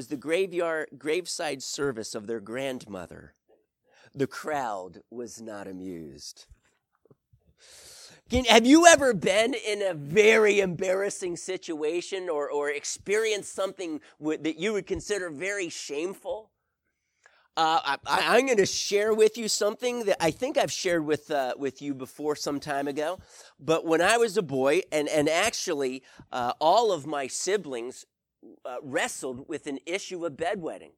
was the graveyard graveside service of their grandmother. The crowd was not amused. Can, have you ever been in a very embarrassing situation or, or experienced something w- that you would consider very shameful? Uh, I, am going to share with you something that I think I've shared with uh, with you before some time ago. But when I was a boy, and and actually uh, all of my siblings uh, wrestled with an issue of bedwetting.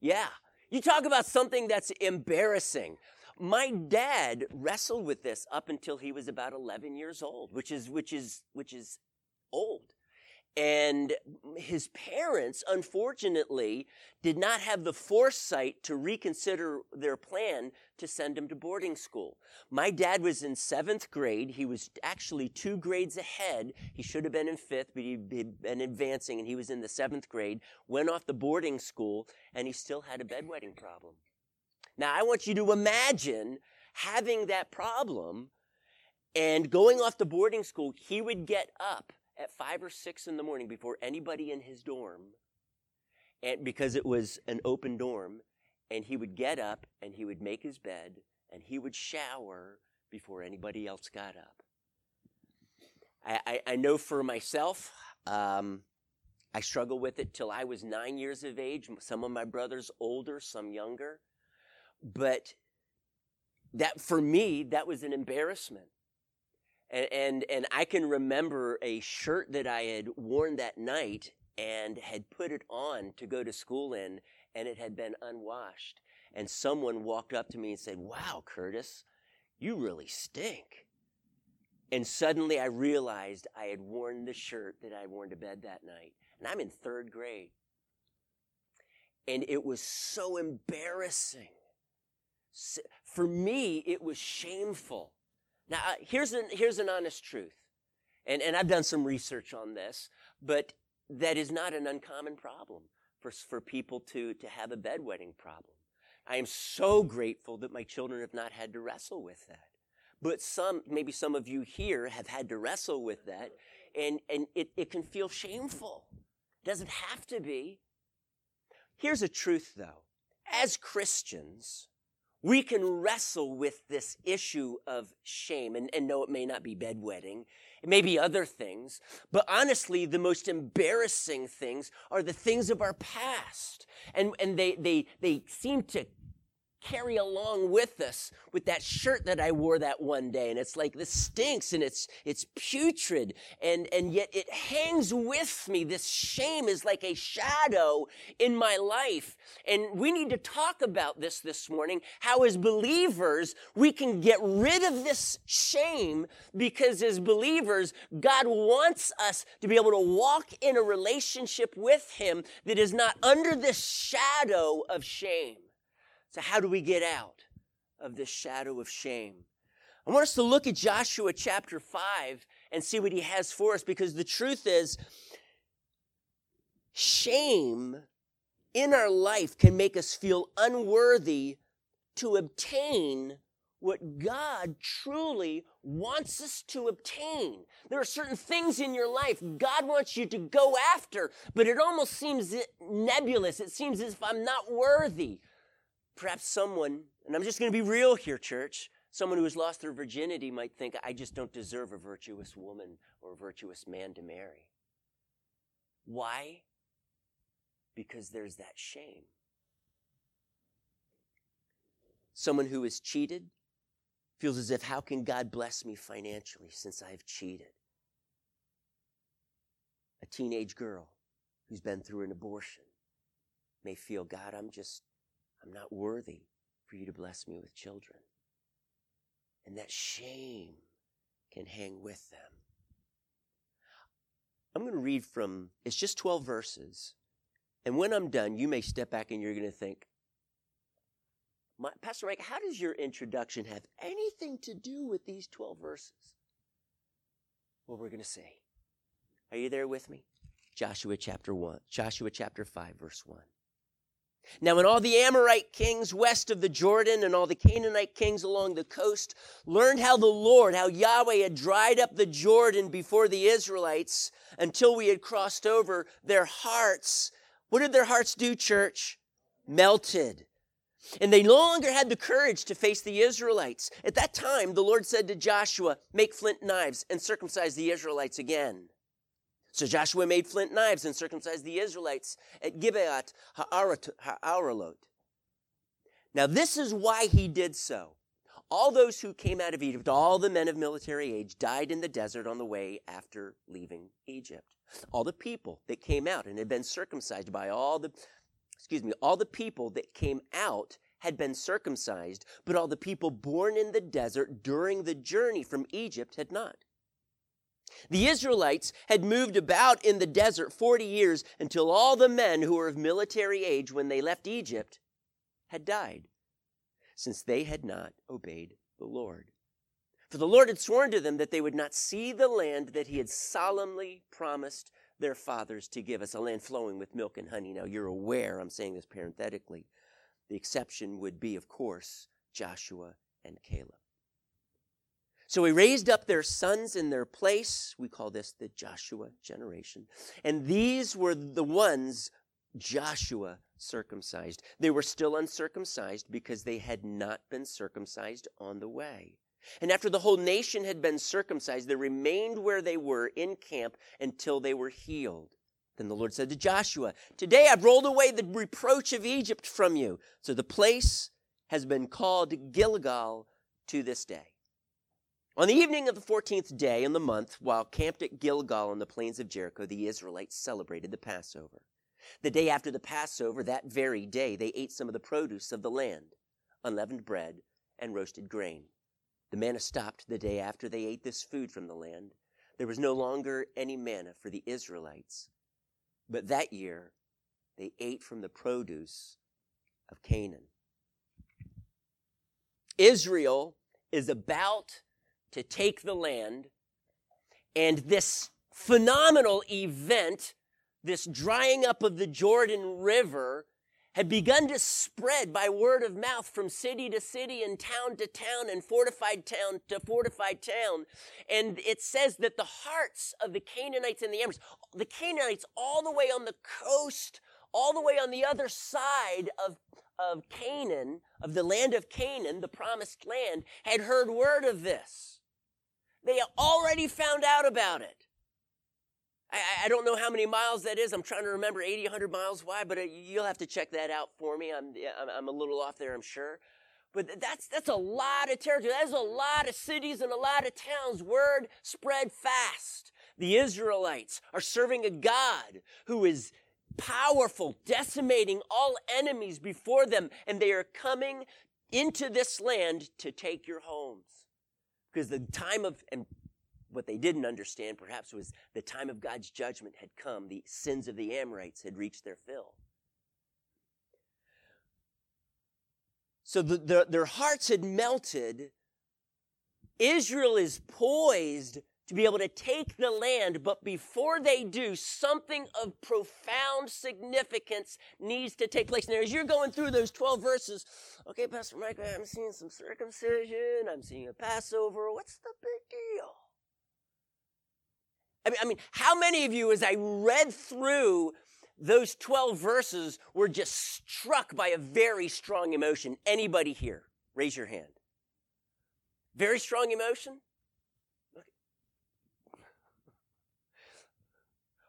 Yeah, you talk about something that's embarrassing. My dad wrestled with this up until he was about 11 years old, which is, which is, which is old. And his parents, unfortunately, did not have the foresight to reconsider their plan to send him to boarding school. My dad was in seventh grade. He was actually two grades ahead. He should have been in fifth, but he'd been advancing and he was in the seventh grade, went off the boarding school, and he still had a bedwetting problem. Now, I want you to imagine having that problem and going off to boarding school, he would get up at five or six in the morning before anybody in his dorm, and because it was an open dorm, and he would get up and he would make his bed and he would shower before anybody else got up. I, I, I know for myself, um, I struggled with it till I was nine years of age. Some of my brothers older, some younger. But that for me, that was an embarrassment. And, and, and I can remember a shirt that I had worn that night and had put it on to go to school in, and it had been unwashed. And someone walked up to me and said, Wow, Curtis, you really stink. And suddenly I realized I had worn the shirt that I had worn to bed that night. And I'm in third grade. And it was so embarrassing. For me, it was shameful. Now, uh, here's an, here's an honest truth. And, and I've done some research on this, but that is not an uncommon problem for, for people to, to have a bedwetting problem. I am so grateful that my children have not had to wrestle with that. But some, maybe some of you here have had to wrestle with that, and, and it, it can feel shameful. It doesn't have to be. Here's a truth, though. As Christians, we can wrestle with this issue of shame. And, and no, it may not be bedwetting. It may be other things. But honestly, the most embarrassing things are the things of our past. And, and they, they, they seem to carry along with us with that shirt that I wore that one day. And it's like, this stinks and it's, it's putrid. And, and yet it hangs with me. This shame is like a shadow in my life. And we need to talk about this this morning, how as believers, we can get rid of this shame because as believers, God wants us to be able to walk in a relationship with Him that is not under this shadow of shame. So, how do we get out of this shadow of shame? I want us to look at Joshua chapter 5 and see what he has for us because the truth is, shame in our life can make us feel unworthy to obtain what God truly wants us to obtain. There are certain things in your life God wants you to go after, but it almost seems nebulous. It seems as if I'm not worthy. Perhaps someone, and I'm just going to be real here, church, someone who has lost their virginity might think, I just don't deserve a virtuous woman or a virtuous man to marry. Why? Because there's that shame. Someone who is cheated feels as if, how can God bless me financially since I've cheated? A teenage girl who's been through an abortion may feel, God, I'm just I'm not worthy for you to bless me with children. And that shame can hang with them. I'm going to read from, it's just 12 verses. And when I'm done, you may step back and you're going to think, Pastor Mike, how does your introduction have anything to do with these 12 verses? Well, we're going to see. Are you there with me? Joshua chapter 1, Joshua chapter 5, verse 1. Now, when all the Amorite kings west of the Jordan and all the Canaanite kings along the coast learned how the Lord, how Yahweh had dried up the Jordan before the Israelites until we had crossed over, their hearts What did their hearts do, church? Melted. And they no longer had the courage to face the Israelites. At that time, the Lord said to Joshua, Make flint knives and circumcise the Israelites again. So Joshua made flint knives and circumcised the Israelites at Gibeat Ha'aralot. Now, this is why he did so. All those who came out of Egypt, all the men of military age, died in the desert on the way after leaving Egypt. All the people that came out and had been circumcised by all the, excuse me, all the people that came out had been circumcised, but all the people born in the desert during the journey from Egypt had not. The Israelites had moved about in the desert 40 years until all the men who were of military age when they left Egypt had died since they had not obeyed the Lord. For the Lord had sworn to them that they would not see the land that he had solemnly promised their fathers to give us, a land flowing with milk and honey. Now, you're aware, I'm saying this parenthetically, the exception would be, of course, Joshua and Caleb. So he raised up their sons in their place. We call this the Joshua generation. And these were the ones Joshua circumcised. They were still uncircumcised because they had not been circumcised on the way. And after the whole nation had been circumcised, they remained where they were in camp until they were healed. Then the Lord said to Joshua, Today I've rolled away the reproach of Egypt from you. So the place has been called Gilgal to this day. On the evening of the 14th day in the month, while camped at Gilgal on the plains of Jericho, the Israelites celebrated the Passover. The day after the Passover, that very day, they ate some of the produce of the land, unleavened bread and roasted grain. The manna stopped the day after they ate this food from the land. There was no longer any manna for the Israelites. But that year, they ate from the produce of Canaan. Israel is about to take the land, and this phenomenal event this drying up of the Jordan River had begun to spread by word of mouth from city to city and town to town and fortified town to fortified town. And it says that the hearts of the Canaanites and the Amorites, the Canaanites all the way on the coast, all the way on the other side of, of Canaan, of the land of Canaan, the promised land, had heard word of this. They already found out about it. I, I, don't know how many miles that is. I'm trying to remember 80, 100 miles wide, but uh, you'll have to check that out for me. I'm, I'm a little off there, I'm sure. But that's, that's a lot of territory. That's a lot of cities and a lot of towns. Word spread fast. The Israelites are serving a God who is powerful, decimating all enemies before them, and they are coming into this land to take your homes. Because the time of, and what they didn't understand, perhaps, was the time of God's judgment had come. The sins of the Amorites had reached their fill. So the, the, their hearts had melted. Israel is poised to be able to take the land, but before they do, something of profound significance needs to take place. Now, as you're going through those 12 verses, okay, Pastor Mike, I'm seeing some circumcision, I'm seeing a Passover. What's the big deal? I mean, I mean, how many of you, as I read through those 12 verses, were just struck by a very strong emotion? Anybody here? Raise your hand. Very strong emotion?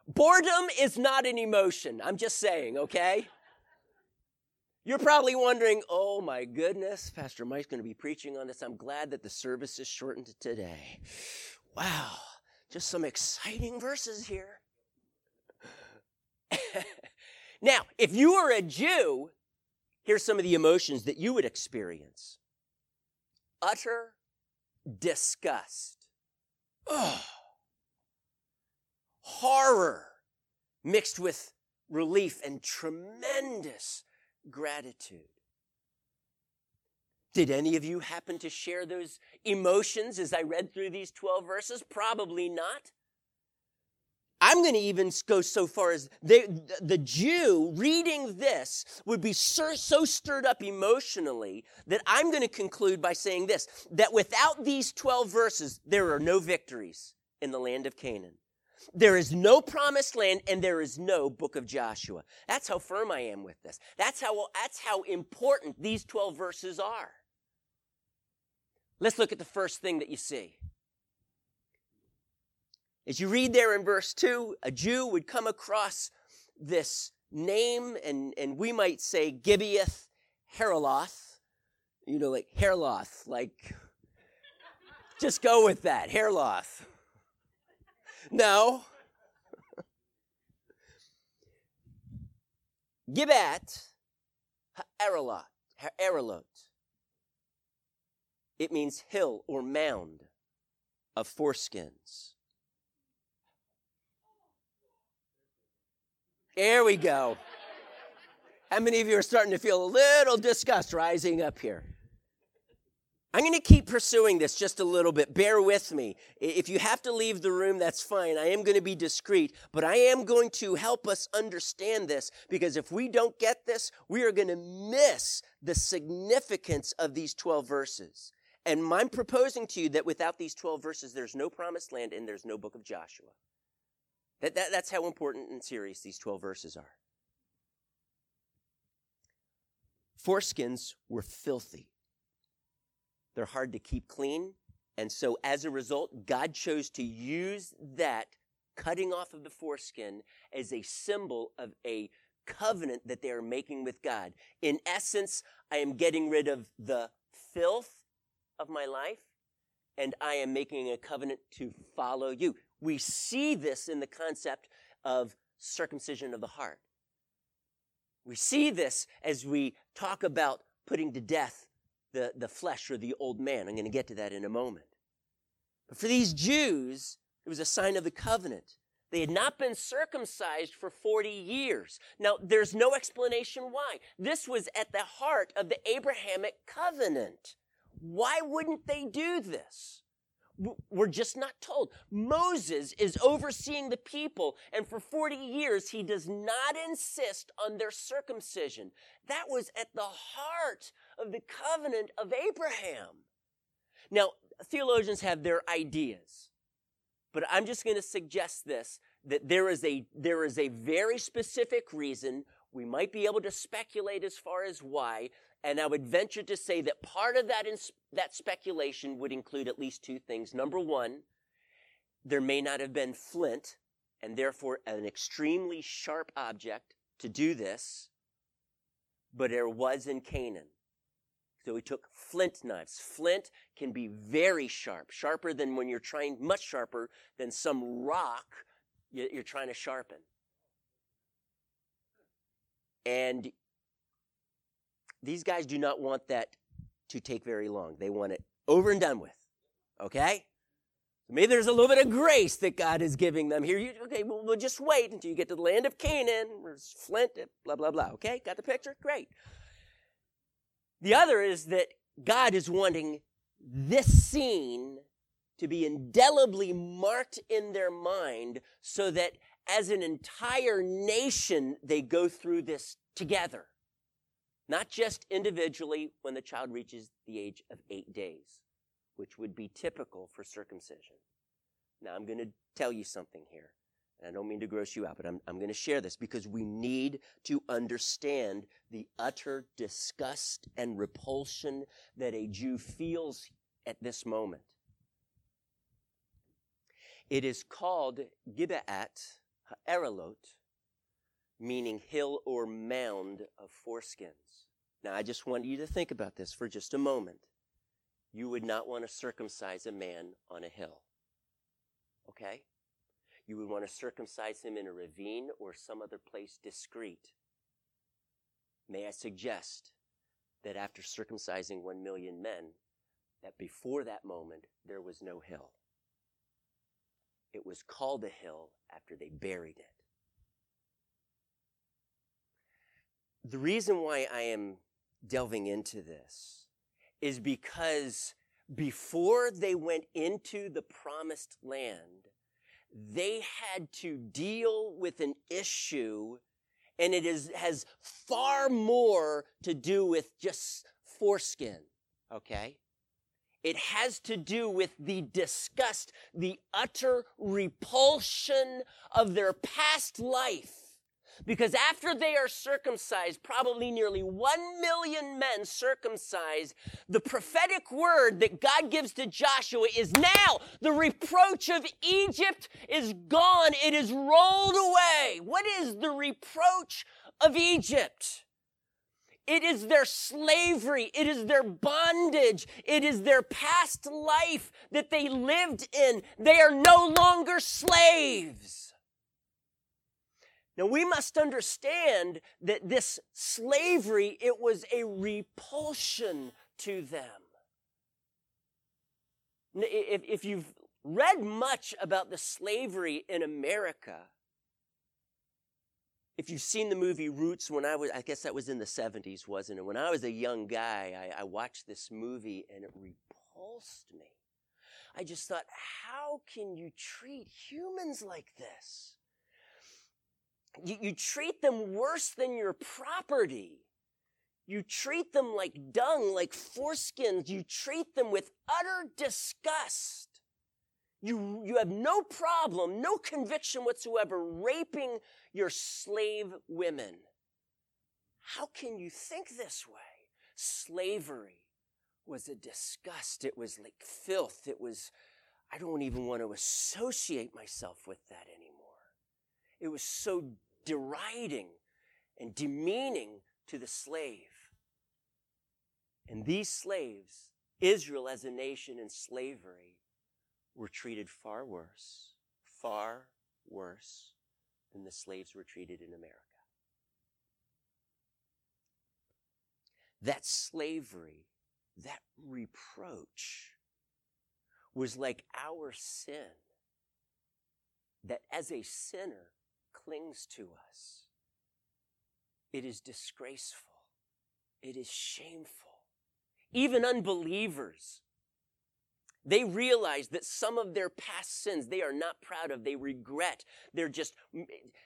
Boredom is not an emotion. I'm just saying, okay? You're probably wondering, oh my goodness, Pastor Mike's going to be preaching on this. I'm glad that the service is shortened today. Wow just some exciting verses here. now, if you were a Jew, here's some of the emotions that you would experience utter disgust, Ugh. Oh. Horror mixed with relief and tremendous gratitude. Did any of you happen to share those emotions as I read through these 12 verses? Probably not. I'm going to even go so far as they, the Jew reading this would be so, so stirred up emotionally that I'm going to conclude by saying this that without these 12 verses, there are no victories in the land of Canaan. There is no promised land and there is no book of Joshua. That's how firm I am with this. That's how, that's how important these 12 verses are. Let's look at the first thing that you see. As you read there in verse 2, a Jew would come across this name, and, and we might say Gibeath Haraloth. You know, like Hairloth, like, just go with that, Hairloth. No. Gibeat Ha'aralot, Ha'aralot. It means hill or mound of foreskins. There we go. How many of you are starting to feel a little disgust rising up here? I'm going to keep pursuing this just a little bit. Bear with me. If you have to leave the room, that's fine. I am going to be discreet, but I am going to help us understand this because if we don't get this, we are going to miss the significance of these 12 verses. And I'm proposing to you that without these 12 verses, there's no promised land and there's no book of Joshua. That, that, that's how important and serious these 12 verses are. Foreskins were filthy. They're hard to keep clean. And so, as a result, God chose to use that cutting off of the foreskin as a symbol of a covenant that they are making with God. In essence, I am getting rid of the filth of my life and I am making a covenant to follow you. We see this in the concept of circumcision of the heart. We see this as we talk about putting to death the, the flesh or the old man. I'm going to get to that in a moment. But for these Jews, it was a sign of the covenant. They had not been circumcised for 40 years. Now, there's no explanation why. This was at the heart of the Abrahamic covenant. Why wouldn't they do this? We're just not told. Moses is overseeing the people, and for 40 years, he does not insist on their circumcision. That was at the heart of the covenant of Abraham. Now, theologians have their ideas, but I'm just going to suggest this that there is a, there is a very specific reason. We might be able to speculate as far as why, and I would venture to say that part of that, ins- that speculation would include at least two things. Number one, there may not have been flint and therefore an extremely sharp object to do this, but there was in Canaan. So he took flint knives. Flint can be very sharp, sharper than when you're trying, much sharper than some rock you're trying to sharpen. And these guys do not want that to take very long. They want it over and done with. Okay? Maybe there's a little bit of grace that God is giving them here. You, okay, we'll, we'll just wait until you get to the land of Canaan. There's flint, blah, blah, blah. Okay? Got the picture? Great. The other is that God is wanting this scene to be indelibly marked in their mind so that as an entire nation, they go through this together not just individually when the child reaches the age of eight days, which would be typical for circumcision. Now, I'm going to tell you something here. And I don't mean to gross you out, but I'm, I'm going to share this because we need to understand the utter disgust and repulsion that a Jew feels at this moment. It is called Gibeat Ha'aralot, meaning hill or mound of foreskins. Now, I just want you to think about this for just a moment. You would not want to circumcise a man on a hill. Okay? You would want to circumcise him in a ravine or some other place discreet. May I suggest that after circumcising one million men, that before that moment, there was no hill. It was called a hill after they buried it. The reason why I am delving into this is because before they went into the promised land, they had to deal with an issue and it is, has far more to do with just foreskin, okay? It has to do with the disgust, the utter repulsion of their past life. Because after they are circumcised, probably nearly one million men circumcised, the prophetic word that God gives to Joshua is now the reproach of Egypt is gone. It is rolled away. What is the reproach of Egypt? It is their slavery. It is their bondage. It is their past life that they lived in. They are no longer slaves. Now we must understand that this slavery, it was a repulsion to them. If, if you've read much about the slavery in America, if you've seen the movie Roots, when I was, I guess that was in the 70s, wasn't it? When I was a young guy, I, I watched this movie and it repulsed me. I just thought, how can you treat humans like this? You, you treat them worse than your property. You treat them like dung, like foreskins. You treat them with utter disgust. You, you have no problem, no conviction whatsoever raping your slave women. How can you think this way? Slavery was a disgust. It was like filth. It was, I don't even want to associate myself with that anymore. It was so deriding and demeaning to the slave. And these slaves, Israel as a nation in slavery, were treated far worse, far worse than the slaves were treated in America. That slavery, that reproach, was like our sin that as a sinner clings to us. It is disgraceful. It is shameful. Even unbelievers they realize that some of their past sins they are not proud of. They regret. They're just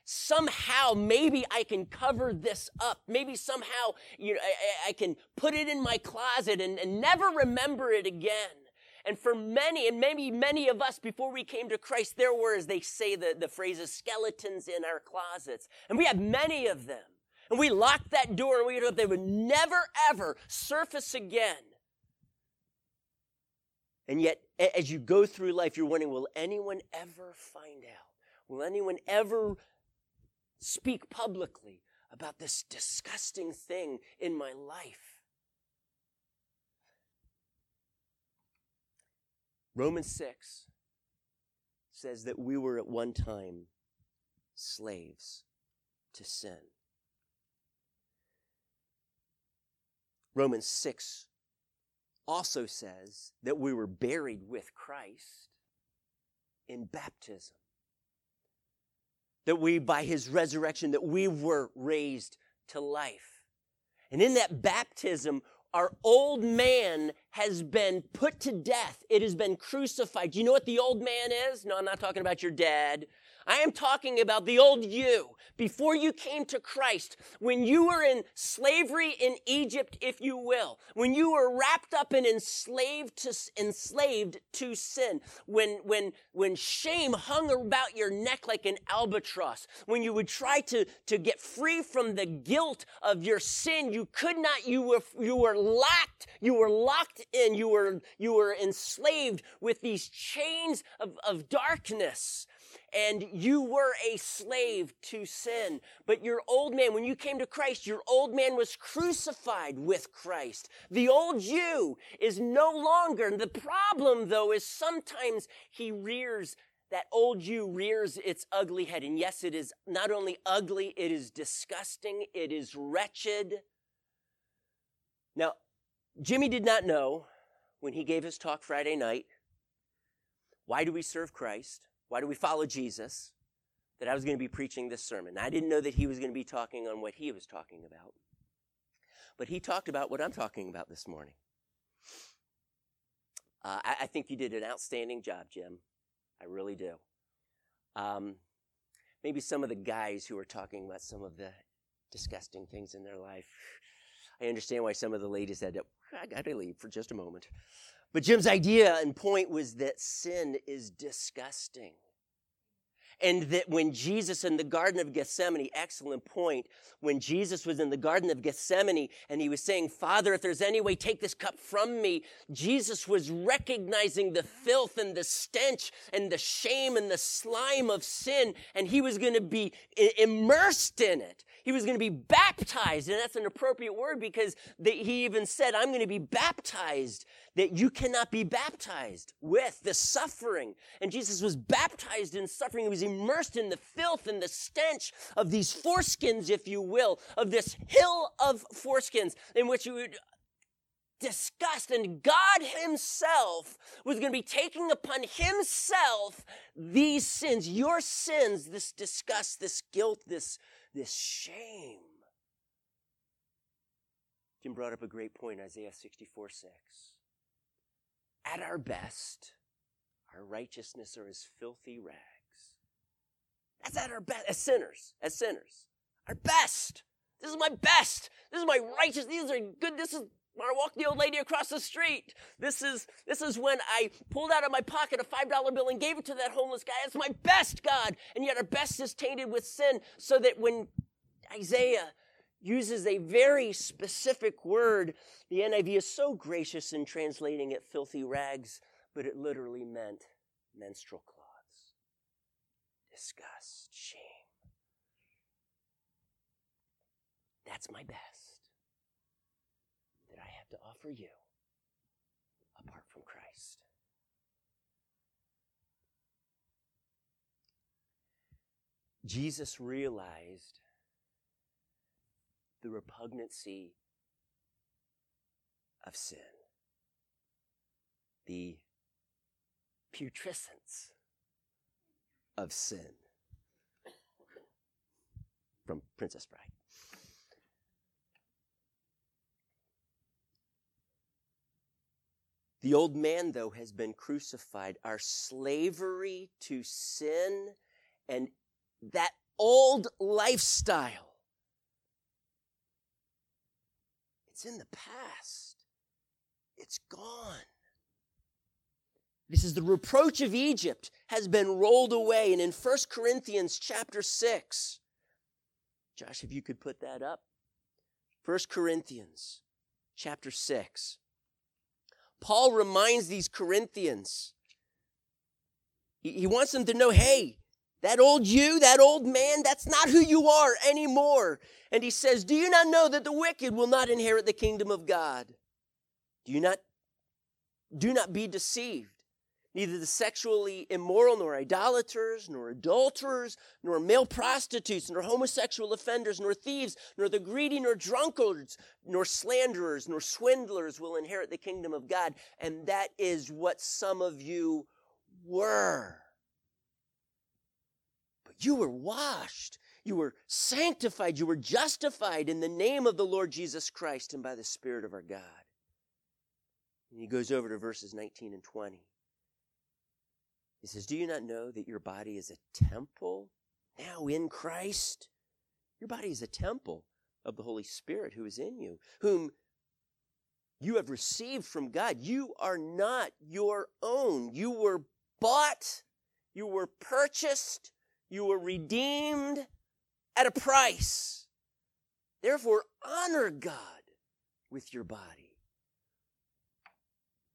somehow maybe I can cover this up. Maybe somehow you know, I, I can put it in my closet and, and never remember it again. And for many, and maybe many of us before we came to Christ, there were, as they say the, the phrases, skeletons in our closets. And we have many of them. And we locked that door and we hope they would never ever surface again. And yet, as you go through life, you're wondering, will anyone ever find out? Will anyone ever speak publicly about this disgusting thing in my life? Romans 6 says that we were at one time slaves to sin. Romans 6 also says that we were buried with Christ in baptism. That we, by his resurrection, that we were raised to life. And in that baptism, our old man has been put to death. It has been crucified. Do you know what the old man is? No, I'm not talking about your dad. I am talking about the old you. Before you came to Christ, when you were in slavery in Egypt, if you will, when you were wrapped up and enslaved to, enslaved to sin, when, when, when shame hung about your neck like an albatross, when you would try to, to get free from the guilt of your sin, you could not, you were, you were locked, you were locked in, you were, you were enslaved with these chains of, of darkness and you were a slave to sin. But your old man, when you came to Christ, your old man was crucified with Christ. The old you is no longer. The problem, though, is sometimes he rears that old you rears its ugly head. And yes, it is not only ugly, it is disgusting, it is wretched. Now, Jimmy did not know when he gave his talk Friday night why do we serve Christ? Why do we follow Jesus? That I was going to be preaching this sermon. I didn't know that he was going to be talking on what he was talking about. But he talked about what I'm talking about this morning. Uh, I, I, think you did an outstanding job, Jim. I really do. Um, maybe some of the guys who are talking about some of the disgusting things in their life. I understand why some of the ladies said, I got to leave for just a moment. But Jim's idea and point was that sin is disgusting and that when Jesus in the Garden of Gethsemane, excellent point, when Jesus was in the Garden of Gethsemane and he was saying, Father, if there's any way, take this cup from me, Jesus was recognizing the filth and the stench and the shame and the slime of sin, and he was going to be immersed in it. He was going to be baptized, and that's an appropriate word because he even said, I'm going to be baptized that you cannot be baptized with the suffering. And Jesus was baptized in suffering. He was immersed in the filth and the stench of these foreskins, if you will, of this hill of foreskins in which you would disgust and God himself was going to be taking upon himself these sins, your sins, this disgust, this guilt, this, this shame. Jim brought up a great point, Isaiah 64 6 at our best, our righteousness are as filthy rags. That's at our best, as sinners, as sinners. Our best. This is my best. This is my righteous. These are good. This is when I walked the old lady across the street. This is, this is when I pulled out of my pocket a $5 bill and gave it to that homeless guy. It's my best, God. And yet our best is tainted with sin so that when Isaiah uses a very specific word. The NIV is so gracious in translating it filthy rags, but it literally meant menstrual cloths. Disgust, shame. That's my best that I have to offer you apart from Christ. Jesus realized the repugnancy of sin, the putrescence of sin from Princess Bride. The old man, though, has been crucified. Our slavery to sin and that old lifestyle It's in the past. It's gone. This is the reproach of Egypt has been rolled away. And in 1 Corinthians chapter 6, Josh, if you could put that up. 1 Corinthians chapter 6. Paul reminds these Corinthians, he, he wants them to know hey, that old you, that old man, that's not who you are anymore. And he says, Do you not know that the wicked will not inherit the kingdom of God? Do you not do not be deceived? Neither the sexually immoral, nor idolaters, nor adulterers, nor male prostitutes, nor homosexual offenders, nor thieves, nor the greedy, nor drunkards, nor slanderers, nor swindlers will inherit the kingdom of God. And that is what some of you were. But you were washed. You were sanctified. You were justified in the name of the Lord Jesus Christ and by the Spirit of our God. And he goes over to verses 19 and 20. He says, Do you not know that your body is a temple now in Christ? Your body is a temple of the Holy Spirit who is in you, whom you have received from God. You are not your own. You were bought, you were purchased you were redeemed at a price. Therefore, honor God with your body.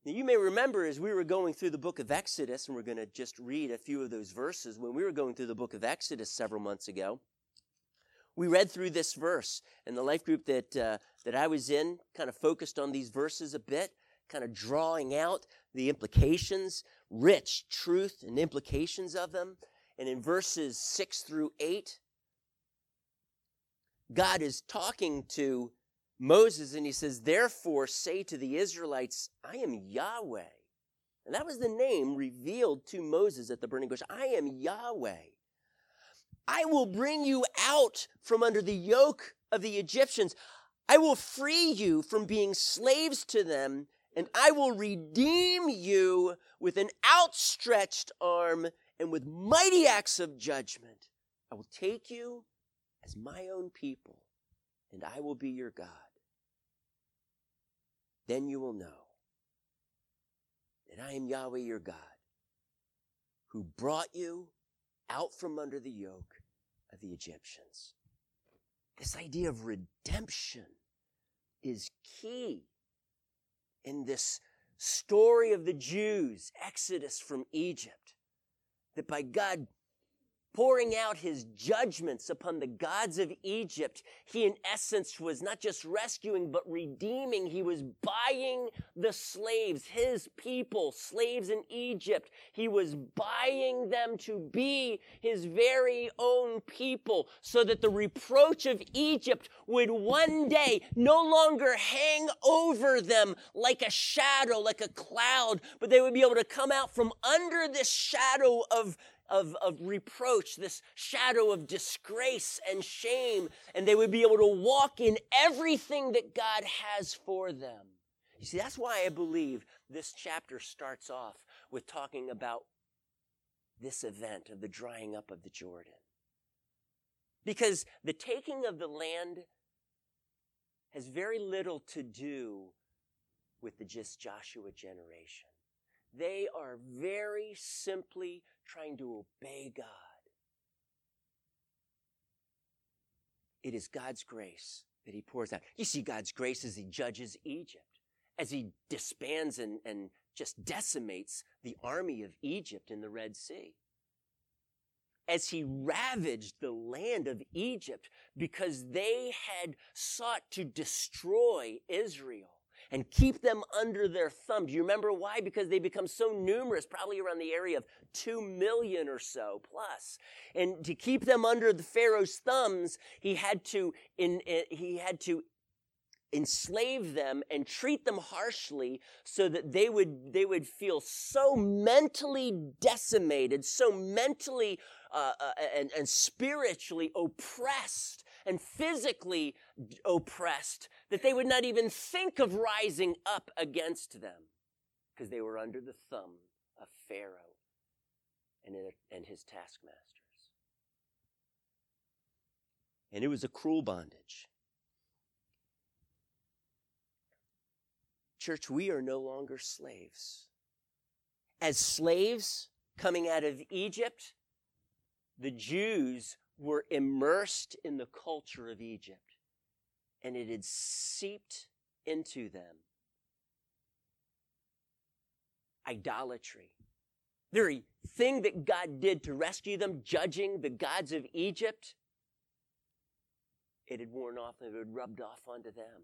Now, you may remember as we were going through the book of Exodus, and we're going to just read a few of those verses, when we were going through the book of Exodus several months ago, we read through this verse, and the life group that, uh, that I was in kind of focused on these verses a bit, kind of drawing out the implications, rich truth and implications of them. And in verses 6 through 8, God is talking to Moses and he says, Therefore say to the Israelites, I am Yahweh. And that was the name revealed to Moses at the burning bush. I am Yahweh. I will bring you out from under the yoke of the Egyptians. I will free you from being slaves to them, and I will redeem you with an outstretched arm and with mighty acts of judgment, I will take you as my own people, and I will be your God. Then you will know that I am Yahweh your God, who brought you out from under the yoke of the Egyptians. This idea of redemption is key in this story of the Jews' exodus from Egypt. That by God pouring out his judgments upon the gods of Egypt, he in essence was not just rescuing, but redeeming. He was buying the slaves, his people, slaves in Egypt. He was buying them to be his very own people so that the reproach of Egypt would one day no longer hang over them like a shadow, like a cloud, but they would be able to come out from under this shadow of of, of reproach, this shadow of disgrace and shame, and they would be able to walk in everything that God has for them. You see, that's why I believe this chapter starts off with talking about this event of the drying up of the Jordan. Because the taking of the land has very little to do with the just Joshua generation. They are very simply trying to obey God. It is God's grace that He pours out. You see God's grace as He judges Egypt, as He disbands and, and just decimates the army of Egypt in the Red Sea. As he ravaged the land of Egypt because they had sought to destroy Israel and keep them under their thumb. Do you remember why? Because they become so numerous, probably around the area of 2 million or so plus. And to keep them under the Pharaoh's thumbs, he had to, in, in, he had to enslave them and treat them harshly so that they would they would feel so mentally decimated so mentally uh, uh, and, and spiritually oppressed and physically oppressed that they would not even think of rising up against them because they were under the thumb of Pharaoh and, his taskmasters. And it was a cruel bondage. Church, we are no longer slaves. As slaves coming out of Egypt, the Jews were immersed in the culture of Egypt and it had seeped into them. Idolatry. The very thing that God did to rescue them, judging the gods of Egypt, it had worn off and it had rubbed off onto them.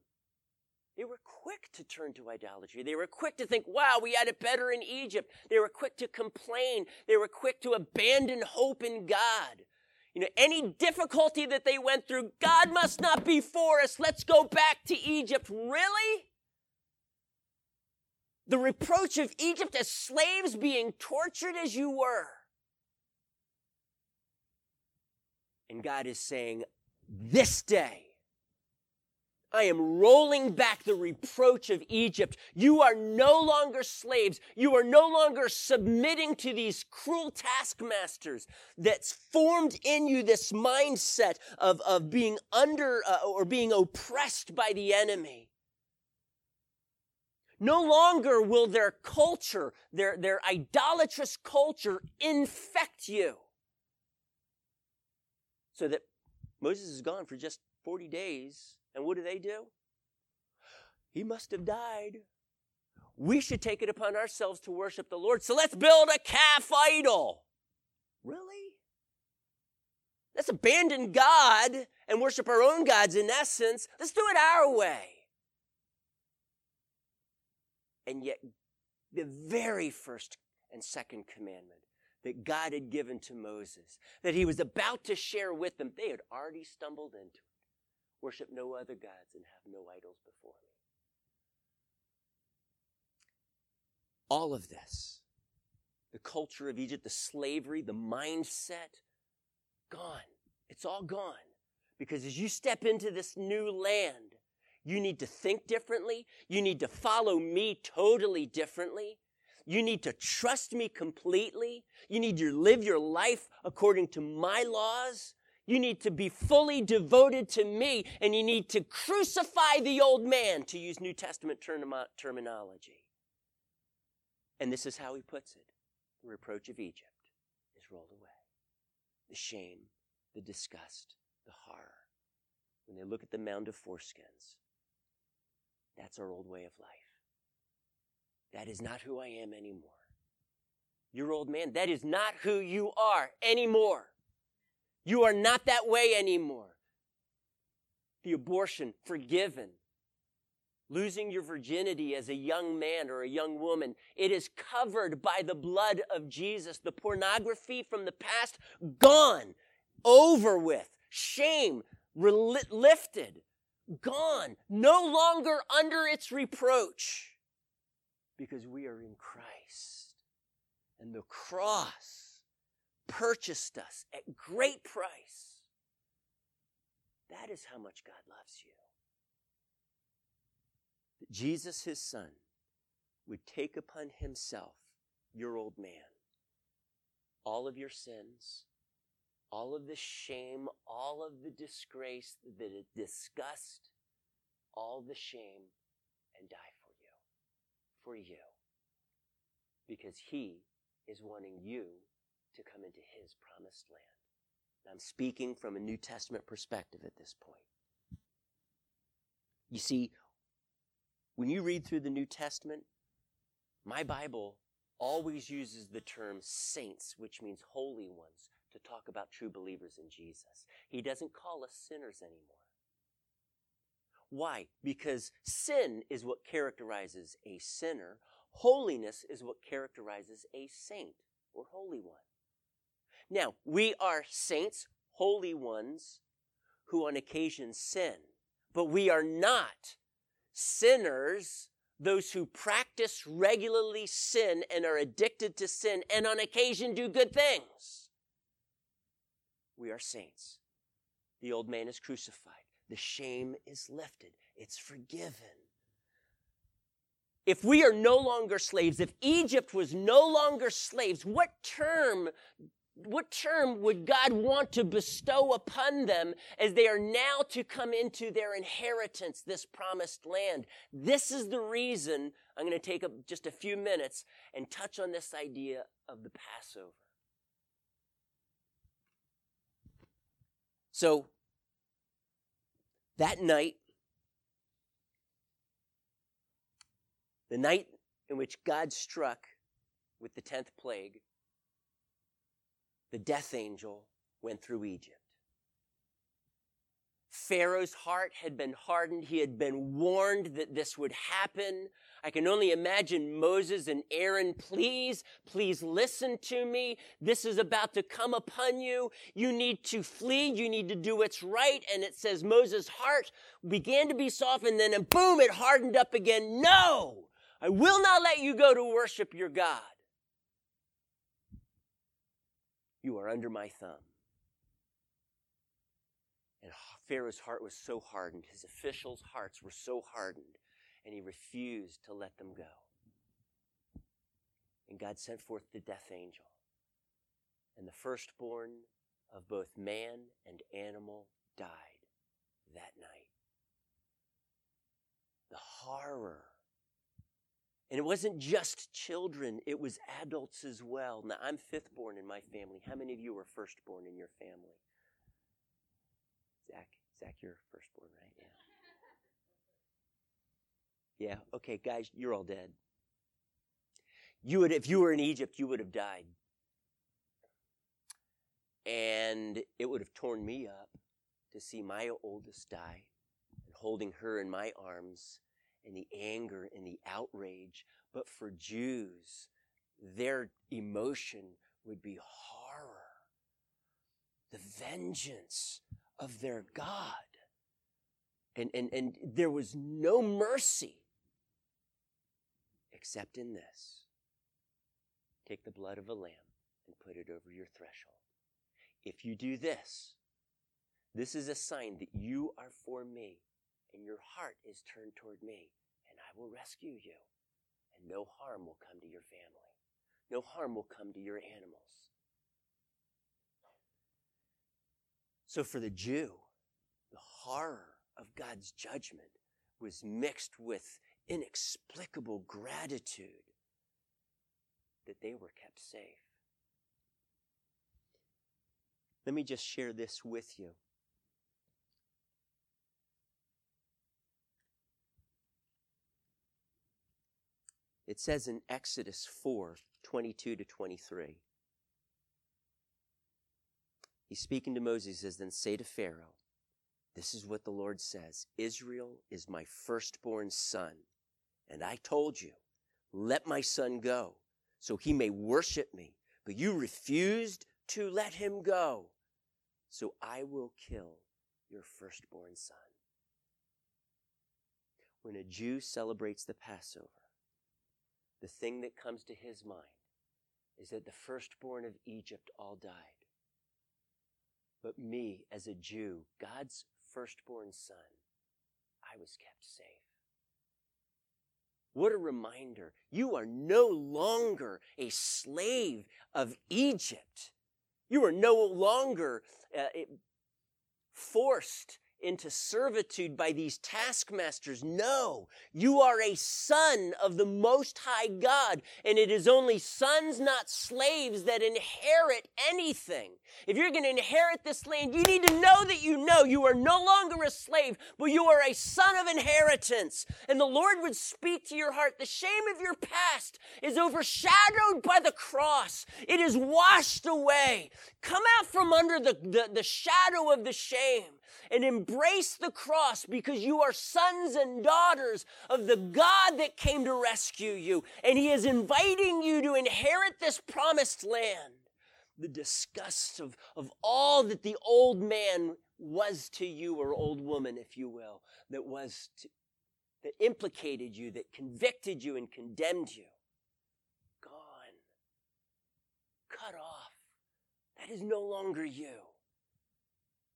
They were quick to turn to idolatry. They were quick to think, wow, we had it better in Egypt. They were quick to complain. They were quick to abandon hope in God. You know, any difficulty that they went through, God must not be for us. Let's go back to Egypt. Really? The reproach of Egypt as slaves being tortured as you were. And God is saying, this day, I am rolling back the reproach of Egypt. You are no longer slaves. You are no longer submitting to these cruel taskmasters that's formed in you this mindset of, of being under uh, or being oppressed by the enemy. No longer will their culture, their, their idolatrous culture infect you. So that Moses is gone for just 40 days and what do they do? He must have died. We should take it upon ourselves to worship the Lord. So let's build a calf idol. Really? Let's abandon God and worship our own gods in essence. Let's do it our way. And yet, the very first and second commandment that God had given to Moses, that he was about to share with them, they had already stumbled into. Worship no other gods and have no idols before me. All of this, the culture of Egypt, the slavery, the mindset, gone. It's all gone. Because as you step into this new land, you need to think differently. You need to follow me totally differently. You need to trust me completely. You need to live your life according to my laws. You need to be fully devoted to me and you need to crucify the old man, to use New Testament term- terminology. And this is how he puts it the reproach of Egypt is rolled away. The shame, the disgust, the horror. When they look at the mound of foreskins, that's our old way of life. That is not who I am anymore. Your old man, that is not who you are anymore. You are not that way anymore. The abortion, forgiven. Losing your virginity as a young man or a young woman, it is covered by the blood of Jesus. The pornography from the past, gone, over with, shame, lifted, gone, no longer under its reproach because we are in Christ. And the cross purchased us at great price. That is how much God loves you. That Jesus, his son, would take upon himself your old man, all of your sins, all of the shame, all of the disgrace, the disgust, all the shame, and die for you For you. because he is wanting you to come into his promised land. I'm speaking from a New Testament perspective at this point. You see, when you read through the New Testament, my Bible always uses the term saints, which means holy ones, to talk about true believers in Jesus. He doesn't call us sinners anymore. Why? Because sin is what characterizes a sinner. Holiness is what characterizes a saint or holy one. Now, we are saints, holy ones, who on occasion sin, but we are not sinners, those who practice regularly sin and are addicted to sin and on occasion do good things. We are saints. The old man is crucified. The shame is lifted, it's forgiven. If we are no longer slaves, if Egypt was no longer slaves, what term what term would God want to bestow upon them as they are now to come into their inheritance, this promised land? This is the reason I'm going to take up just a few minutes and touch on this idea of the Passover. So, that night, the night in which God struck with the 10th plague, the death angel went through Egypt. Pharaoh's heart had been hardened. He had been warned that this would happen. I can only imagine Moses and Aaron, please, please listen to me. This is about to come upon you. You need to flee. You need to do what's right. And it says Moses' heart began to be softened, then and boom, it hardened up again. No, I will not let you go to worship your God. You are under my thumb. And Pharaoh's heart was so hardened, his officials' hearts were so hardened, and he refused to let them go. And God sent forth the death angel. And the firstborn of both man and animal died that night. The horror. And it wasn't just children, it was adults as well. Now, I'm fifth born in my family. How many of you were firstborn in your family? Zach, Zach, you're firstborn, right? Yeah. Yeah. Okay, guys, you're all dead. You would, if you were in Egypt, you would have died, and it would have torn me up to see my oldest die, and holding her in my arms, and the anger and the outrage. But for Jews, their emotion would be horror, the vengeance of their God. And, and, and there was no mercy except in this. Take the blood of a lamb and put it over your threshold. If you do this, this is a sign that you are for me and your heart is turned toward me, Will rescue you, and no harm will come to your family. No harm will come to your animals. So for the Jew, the horror of God's judgment was mixed with inexplicable gratitude. that they were kept safe. Let me just share this with you. It says in Exodus 4 22 to 23. He's speaking to Moses. He says, Then say to Pharaoh, This is what the Lord says Israel is my firstborn son. And I told you, Let my son go, so he may worship me. But you refused to let him go. So I will kill your firstborn son. When a Jew celebrates the Passover, the thing that comes to his mind is that the firstborn of Egypt all died. But me, as a Jew, God's firstborn son, I was kept safe. What a reminder. You are no longer a slave of Egypt. You are no longer uh, forced into servitude by these taskmasters. No, you are a son of the Most High God, and it is only sons, not slaves, that inherit anything. If you're going to inherit this land, you need to know that you know you are no longer a slave, but you are a son of inheritance. And the Lord would speak to your heart. The shame of your past is overshadowed by the cross. It is washed away. Come out from under the, the, the shadow of the shame and embrace the cross because you are sons and daughters of the God that came to rescue you. And He is inviting you to inherit this promised land. The disgust of, of all that the old man was to you, or old woman, if you will, that was to, that implicated you, that convicted you and condemned you. Gone. Cut off. That is no longer you.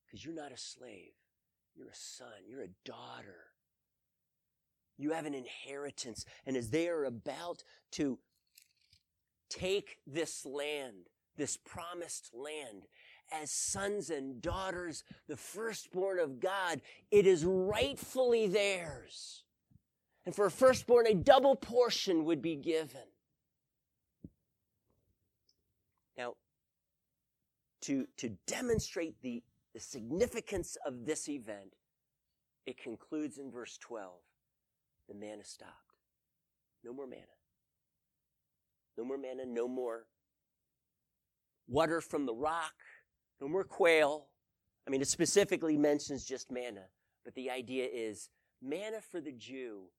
Because you're not a slave. You're a son. You're a daughter. You have an inheritance. And as they are about to take this land, this promised land, as sons and daughters, the firstborn of God, it is rightfully theirs. And for a firstborn, a double portion would be given. Now, to, to demonstrate the the significance of this event, it concludes in verse 12. The manna stopped. No more manna. No more manna, no more water from the rock, no more quail. I mean, it specifically mentions just manna, but the idea is manna for the Jew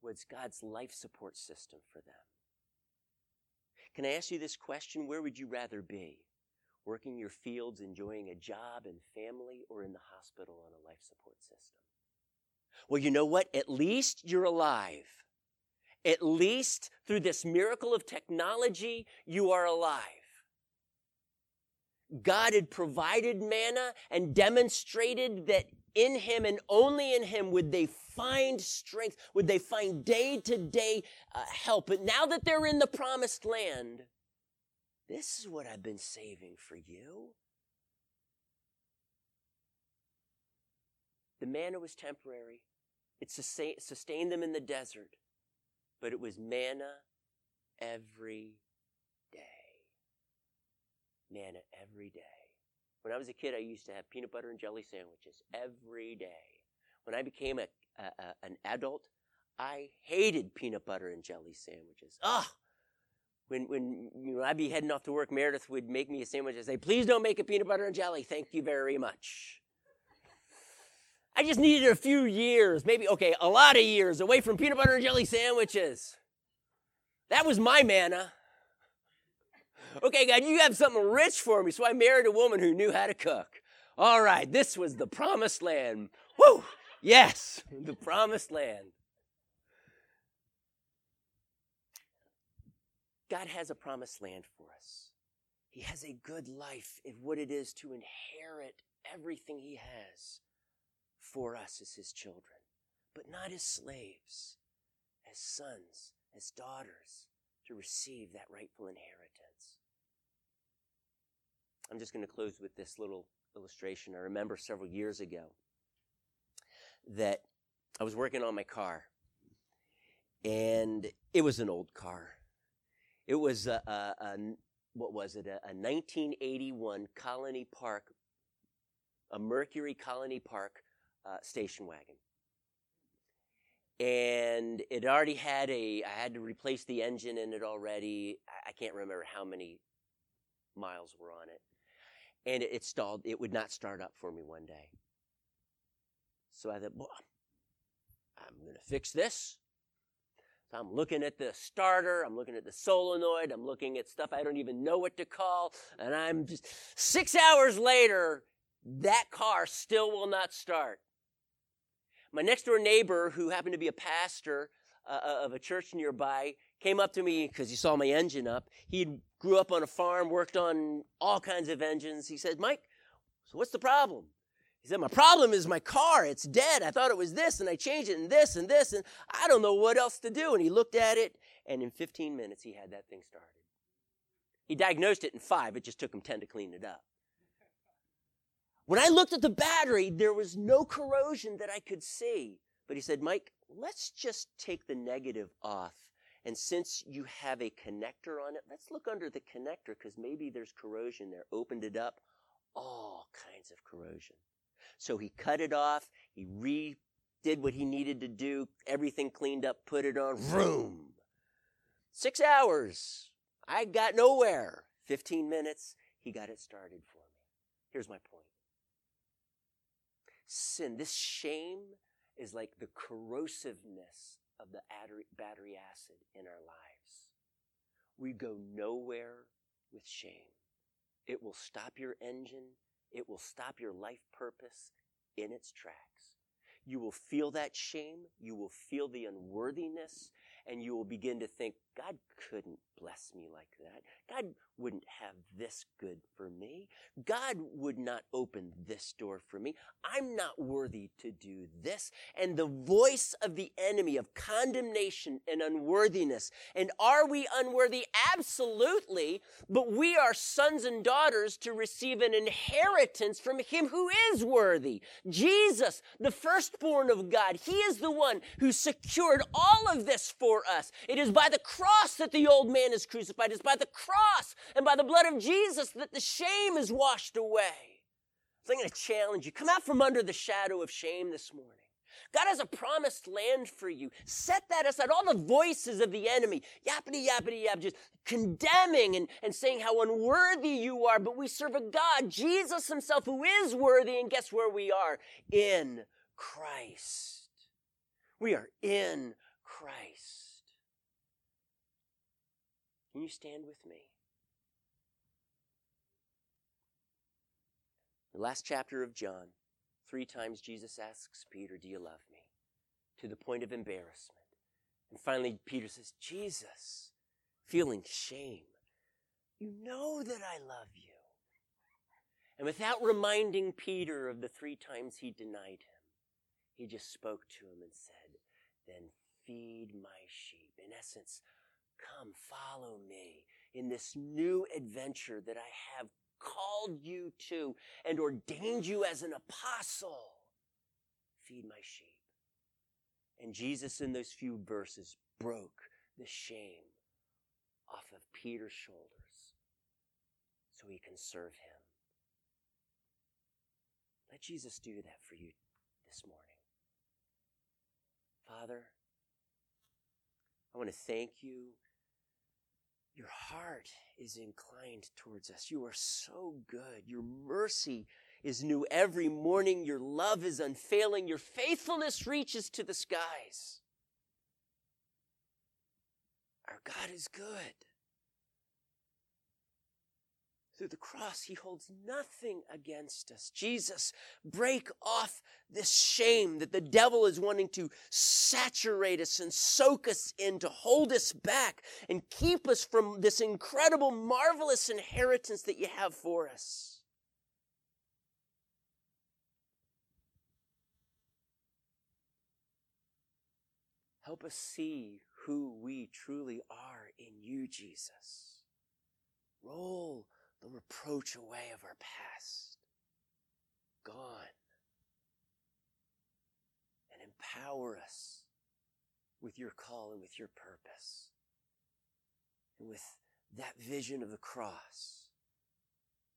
was God's life support system for them. Can I ask you this question? Where would you rather be? Working your fields, enjoying a job and family, or in the hospital on a life support system? Well, you know what? At least you're alive. At least through this miracle of technology, you are alive. God had provided manna and demonstrated that in Him and only in Him would they find strength, would they find day to day uh, help. But now that they're in the promised land, this is what I've been saving for you. The manna was temporary. It sustained them in the desert, but it was manna every day. Manna every day. When I was a kid, I used to have peanut butter and jelly sandwiches every day. When I became a, a, a an adult, I hated peanut butter and jelly sandwiches. Ugh, when, when you know, I'd be heading off to work, Meredith would make me a sandwich and say, please don't make a peanut butter and jelly. Thank you very much. I just needed a few years, maybe, okay, a lot of years away from peanut butter and jelly sandwiches. That was my manna. Okay, God, you have something rich for me. So I married a woman who knew how to cook. All right, this was the promised land. Woo! Yes, the promised land. God has a promised land for us. He has a good life in what it is to inherit everything He has for us as His children, but not as slaves, as sons, as daughters, to receive that rightful inheritance. I'm just going to close with this little illustration. I remember several years ago that I was working on my car, and it was an old car It was a, a, a what was it? A, a 1981 Colony Park, a Mercury Colony Park uh, station wagon. And it already had a, I had to replace the engine in it already. I, I can't remember how many miles were on it. And it, it stalled. It would not start up for me one day. So I thought, well, I'm going to fix this. I'm looking at the starter, I'm looking at the solenoid, I'm looking at stuff I don't even know what to call, and I'm just six hours later, that car still will not start. My next door neighbor, who happened to be a pastor uh, uh of a church nearby, came up to me because he saw my engine up. He grew up on a farm, worked on all kinds of engines. He said, Mike, so what's the problem? He said, My problem is my car. It's dead. I thought it was this, and I changed it, and this, and this, and I don't know what else to do. And he looked at it, and in 15 minutes, he had that thing started. He diagnosed it in five. It just took him 10 to clean it up. When I looked at the battery, there was no corrosion that I could see. But he said, Mike, let's just take the negative off. And since you have a connector on it, let's look under the connector because maybe there's corrosion there. Opened it up, all kinds of corrosion. So he cut it off. He redid what he needed to do. Everything cleaned up, put it on. Vroom. Six hours. I got nowhere. 15 minutes. He got it started for me. Here's my point. Sin, this shame is like the corrosiveness of the battery acid in our lives. We go nowhere with shame. It will stop your engine. It will stop your life purpose in its tracks. You will feel that shame. You will feel the unworthiness and you will begin to think, God couldn't bless me like that. God wouldn't have this good for me. God would not open this door for me. I'm not worthy to do this. And the voice of the enemy of condemnation and unworthiness. And are we unworthy? Absolutely. But we are sons and daughters to receive an inheritance from him who is worthy. Jesus, the firstborn of God. He is the one who secured all of this for us. It is by the cross that the old man is crucified. It's by the cross and by the blood of Jesus that the shame is washed away. So I'm going to challenge you. Come out from under the shadow of shame this morning. God has a promised land for you. Set that aside. All the voices of the enemy, yappity, yappity, yap, just condemning and, and saying how unworthy you are. But we serve a God, Jesus himself, who is worthy. And guess where we are? In Christ. We are in Christ. Can you stand with me? The last chapter of John, three times Jesus asks Peter, Do you love me? To the point of embarrassment. And finally, Peter says, Jesus, feeling shame, you know that I love you. And without reminding Peter of the three times he denied him, he just spoke to him and said, Then feed my sheep. In essence, Come, follow me in this new adventure that I have called you to and ordained you as an apostle. Feed my sheep. And Jesus, in those few verses, broke the shame off of Peter's shoulders so he can serve him. Let Jesus do that for you this morning. Father, I want to thank you your heart is inclined towards us. You are so good. Your mercy is new every morning. Your love is unfailing. Your faithfulness reaches to the skies. Our God is good. Through the cross, he holds nothing against us. Jesus, break off this shame that the devil is wanting to saturate us and soak us in to hold us back and keep us from this incredible, marvelous inheritance that you have for us. Help us see who we truly are in you, Jesus. Roll the reproach away of our past. Gone. And empower us with your call and with your purpose. and with that vision of the cross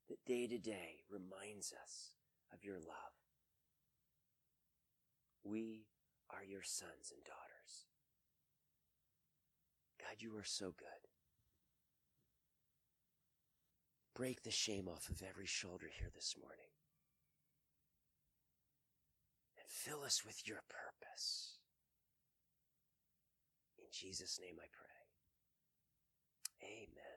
that day to day reminds us of your love. We are your sons and daughters. God, you are so good. Break the shame off of every shoulder here this morning. And fill us with your purpose. In Jesus' name I pray. Amen.